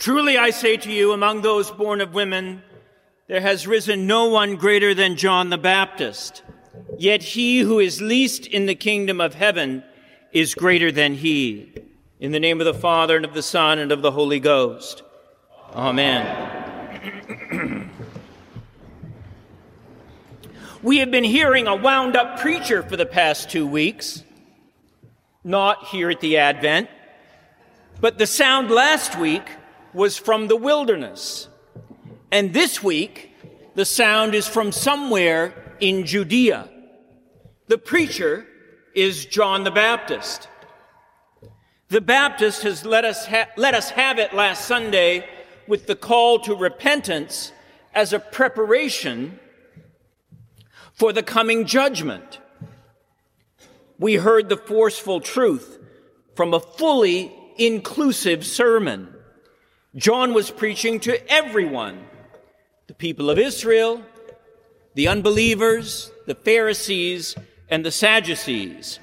Truly I say to you, among those born of women, there has risen no one greater than John the Baptist. Yet he who is least in the kingdom of heaven is greater than he. In the name of the Father, and of the Son, and of the Holy Ghost. Amen. we have been hearing a wound up preacher for the past two weeks, not here at the Advent, but the sound last week was from the wilderness. And this week, the sound is from somewhere in Judea. The preacher is John the Baptist. The Baptist has let us, ha- let us have it last Sunday with the call to repentance as a preparation for the coming judgment. We heard the forceful truth from a fully inclusive sermon. John was preaching to everyone the people of Israel, the unbelievers, the Pharisees, and the Sadducees.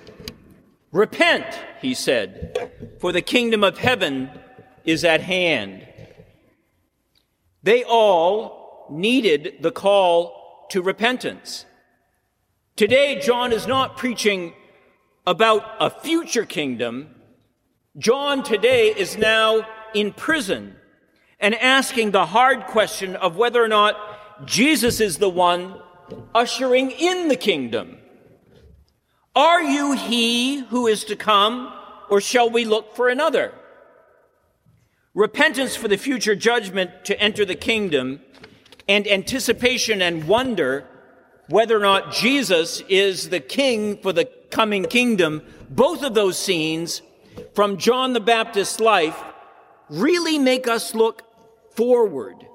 Repent, he said, for the kingdom of heaven is at hand. They all needed the call to repentance. Today, John is not preaching about a future kingdom. John today is now in prison and asking the hard question of whether or not Jesus is the one ushering in the kingdom. Are you he who is to come, or shall we look for another? Repentance for the future judgment to enter the kingdom, and anticipation and wonder whether or not Jesus is the king for the coming kingdom, both of those scenes from John the Baptist's life really make us look forward.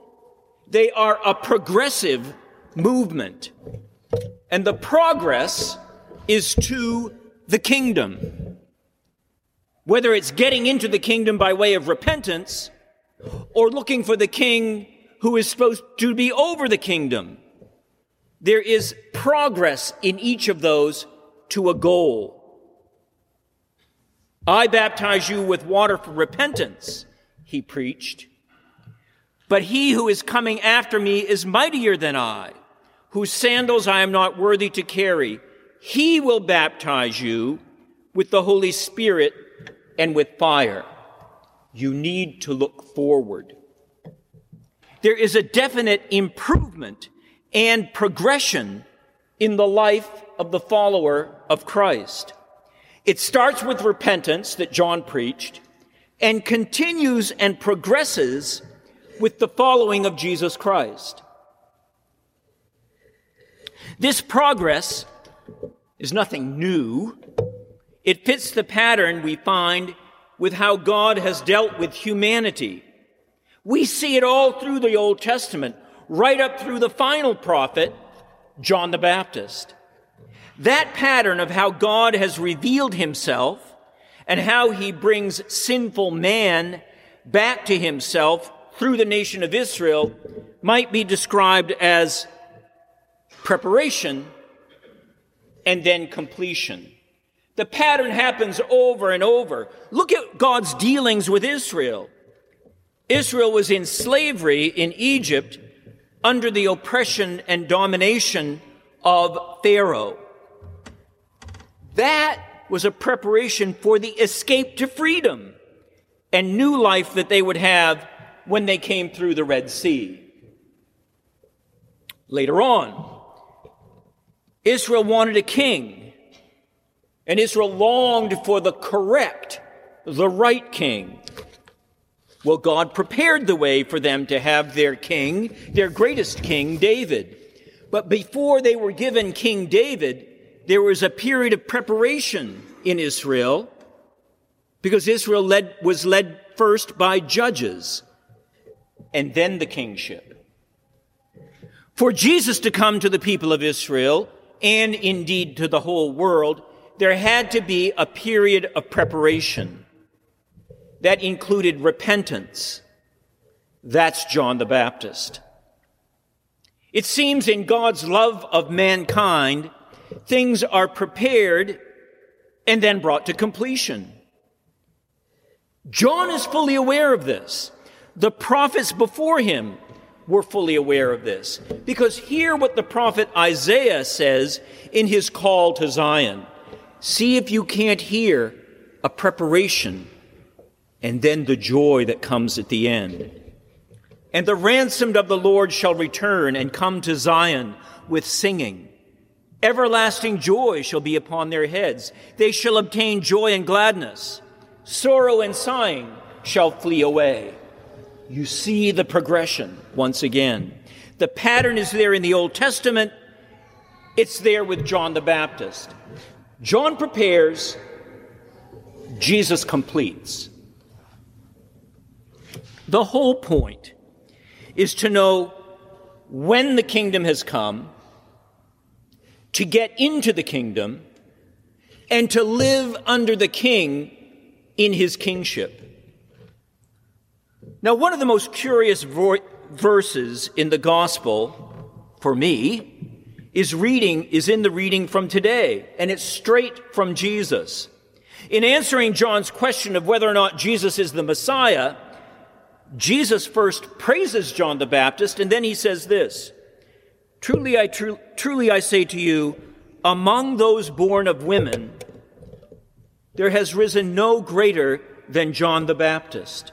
They are a progressive movement. And the progress is to the kingdom. Whether it's getting into the kingdom by way of repentance or looking for the king who is supposed to be over the kingdom, there is progress in each of those to a goal. I baptize you with water for repentance, he preached. But he who is coming after me is mightier than I, whose sandals I am not worthy to carry. He will baptize you with the Holy Spirit and with fire. You need to look forward. There is a definite improvement and progression in the life of the follower of Christ. It starts with repentance that John preached and continues and progresses with the following of Jesus Christ. This progress is nothing new. It fits the pattern we find with how God has dealt with humanity. We see it all through the Old Testament, right up through the final prophet, John the Baptist. That pattern of how God has revealed himself and how he brings sinful man back to himself through the nation of Israel might be described as preparation and then completion. The pattern happens over and over. Look at God's dealings with Israel. Israel was in slavery in Egypt under the oppression and domination of Pharaoh. That was a preparation for the escape to freedom and new life that they would have when they came through the Red Sea. Later on, Israel wanted a king, and Israel longed for the correct, the right king. Well, God prepared the way for them to have their king, their greatest king, David. But before they were given King David, there was a period of preparation in Israel because Israel led, was led first by judges and then the kingship. For Jesus to come to the people of Israel and indeed to the whole world, there had to be a period of preparation that included repentance. That's John the Baptist. It seems in God's love of mankind, things are prepared and then brought to completion. John is fully aware of this. The prophets before him were fully aware of this. Because hear what the prophet Isaiah says in his call to Zion. See if you can't hear a preparation and then the joy that comes at the end. And the ransomed of the Lord shall return and come to Zion with singing. Everlasting joy shall be upon their heads. They shall obtain joy and gladness. Sorrow and sighing shall flee away. You see the progression once again. The pattern is there in the Old Testament. It's there with John the Baptist. John prepares, Jesus completes. The whole point is to know when the kingdom has come, to get into the kingdom, and to live under the king in his kingship. Now, one of the most curious vo- verses in the gospel for me is reading is in the reading from today, and it's straight from Jesus. In answering John's question of whether or not Jesus is the Messiah, Jesus first praises John the Baptist, and then he says this Truly I, tru- truly I say to you, among those born of women, there has risen no greater than John the Baptist.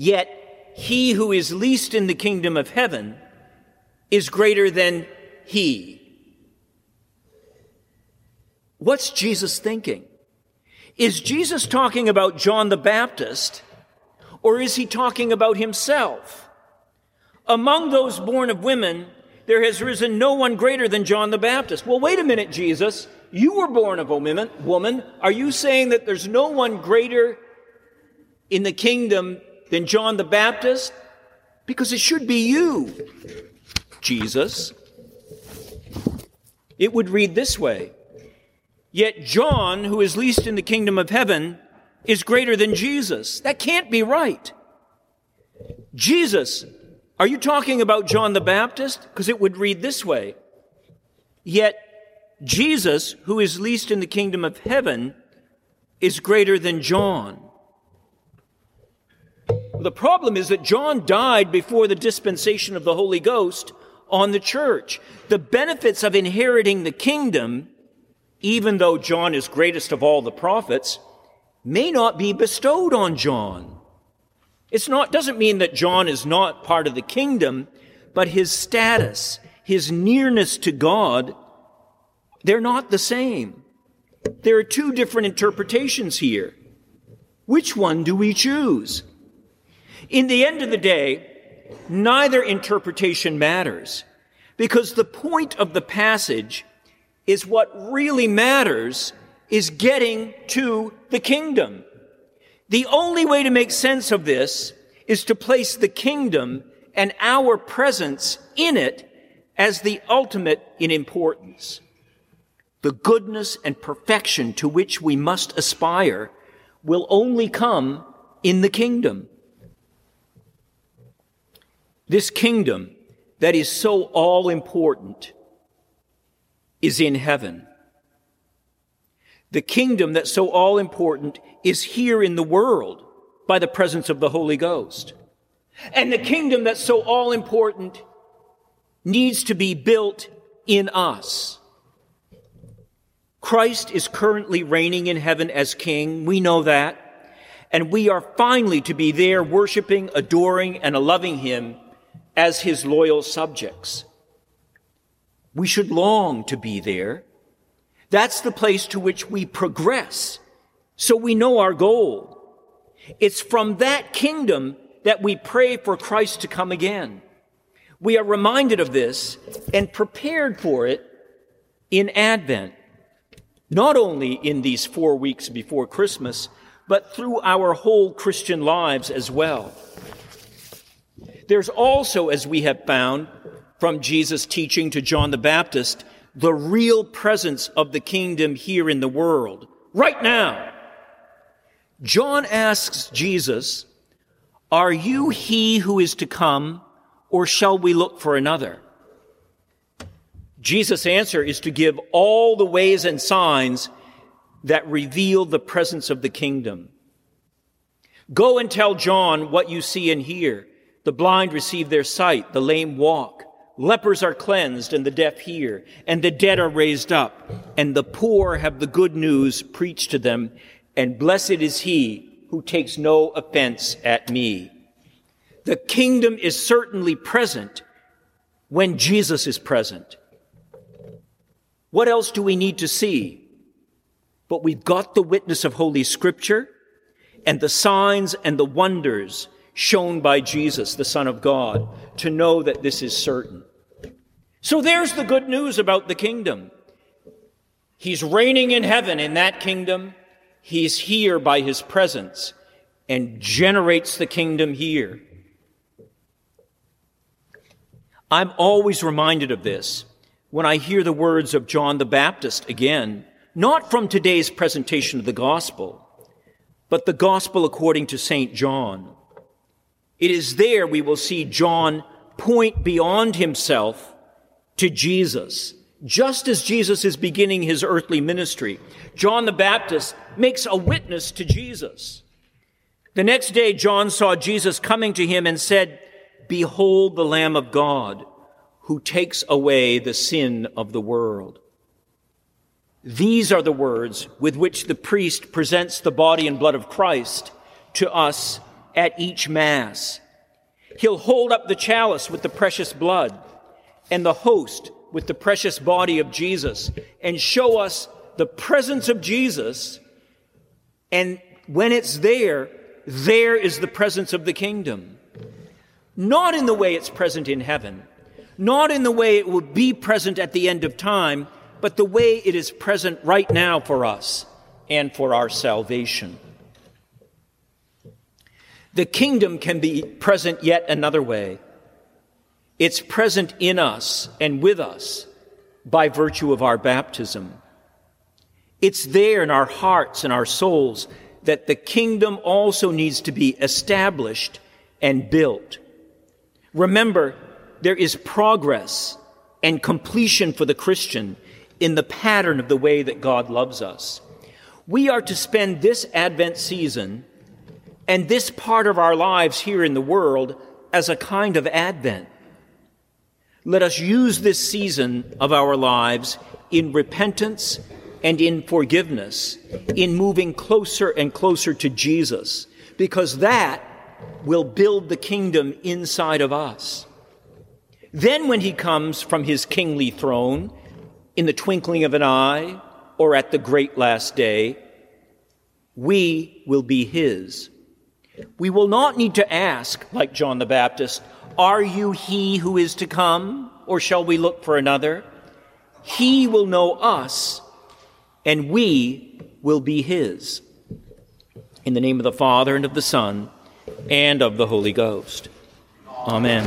Yet he who is least in the kingdom of heaven is greater than he. What's Jesus thinking? Is Jesus talking about John the Baptist? Or is he talking about himself? Among those born of women, there has risen no one greater than John the Baptist. Well, wait a minute, Jesus. You were born of a woman. Are you saying that there's no one greater in the kingdom than John the Baptist? Because it should be you, Jesus. It would read this way Yet John, who is least in the kingdom of heaven, is greater than Jesus. That can't be right. Jesus, are you talking about John the Baptist? Because it would read this way. Yet Jesus, who is least in the kingdom of heaven, is greater than John. The problem is that John died before the dispensation of the Holy Ghost on the church. The benefits of inheriting the kingdom, even though John is greatest of all the prophets, may not be bestowed on John. It's not, doesn't mean that John is not part of the kingdom, but his status, his nearness to God, they're not the same. There are two different interpretations here. Which one do we choose? In the end of the day, neither interpretation matters because the point of the passage is what really matters is getting to the kingdom. The only way to make sense of this is to place the kingdom and our presence in it as the ultimate in importance. The goodness and perfection to which we must aspire will only come in the kingdom. This kingdom that is so all important is in heaven. The kingdom that's so all important is here in the world by the presence of the Holy Ghost. And the kingdom that's so all important needs to be built in us. Christ is currently reigning in heaven as king. We know that. And we are finally to be there worshiping, adoring, and loving him as his loyal subjects. We should long to be there that's the place to which we progress. So we know our goal. It's from that kingdom that we pray for Christ to come again. We are reminded of this and prepared for it in Advent, not only in these four weeks before Christmas, but through our whole Christian lives as well. There's also, as we have found from Jesus' teaching to John the Baptist, the real presence of the kingdom here in the world, right now. John asks Jesus, Are you he who is to come, or shall we look for another? Jesus' answer is to give all the ways and signs that reveal the presence of the kingdom. Go and tell John what you see and hear. The blind receive their sight, the lame walk, lepers are cleansed, and the deaf hear, and the dead are raised up, and the poor have the good news preached to them, and blessed is he who takes no offense at me. The kingdom is certainly present when Jesus is present. What else do we need to see? But we've got the witness of Holy Scripture and the signs and the wonders shown by Jesus, the Son of God, to know that this is certain. So there's the good news about the kingdom. He's reigning in heaven in that kingdom. He's here by his presence and generates the kingdom here. I'm always reminded of this when I hear the words of John the Baptist again, not from today's presentation of the gospel, but the gospel according to St. John. It is there we will see John point beyond himself to Jesus. Just as Jesus is beginning his earthly ministry, John the Baptist makes a witness to Jesus. The next day, John saw Jesus coming to him and said, Behold the Lamb of God who takes away the sin of the world. These are the words with which the priest presents the body and blood of Christ to us at each Mass. He'll hold up the chalice with the precious blood and the host with the precious body of Jesus and show us the presence of Jesus. And when it's there, there is the presence of the kingdom. Not in the way it's present in heaven, not in the way it will be present at the end of time, but the way it is present right now for us and for our salvation. The kingdom can be present yet another way. It's present in us and with us by virtue of our baptism. It's there in our hearts and our souls that the kingdom also needs to be established and built. Remember, there is progress and completion for the Christian in the pattern of the way that God loves us. We are to spend this Advent season and this part of our lives here in the world as a kind of Advent. Let us use this season of our lives in repentance and in forgiveness, in moving closer and closer to Jesus, because that will build the kingdom inside of us. Then, when he comes from his kingly throne, in the twinkling of an eye or at the great last day, we will be his. We will not need to ask, like John the Baptist, Are you he who is to come, or shall we look for another? He will know us, and we will be his. In the name of the Father, and of the Son, and of the Holy Ghost. Amen.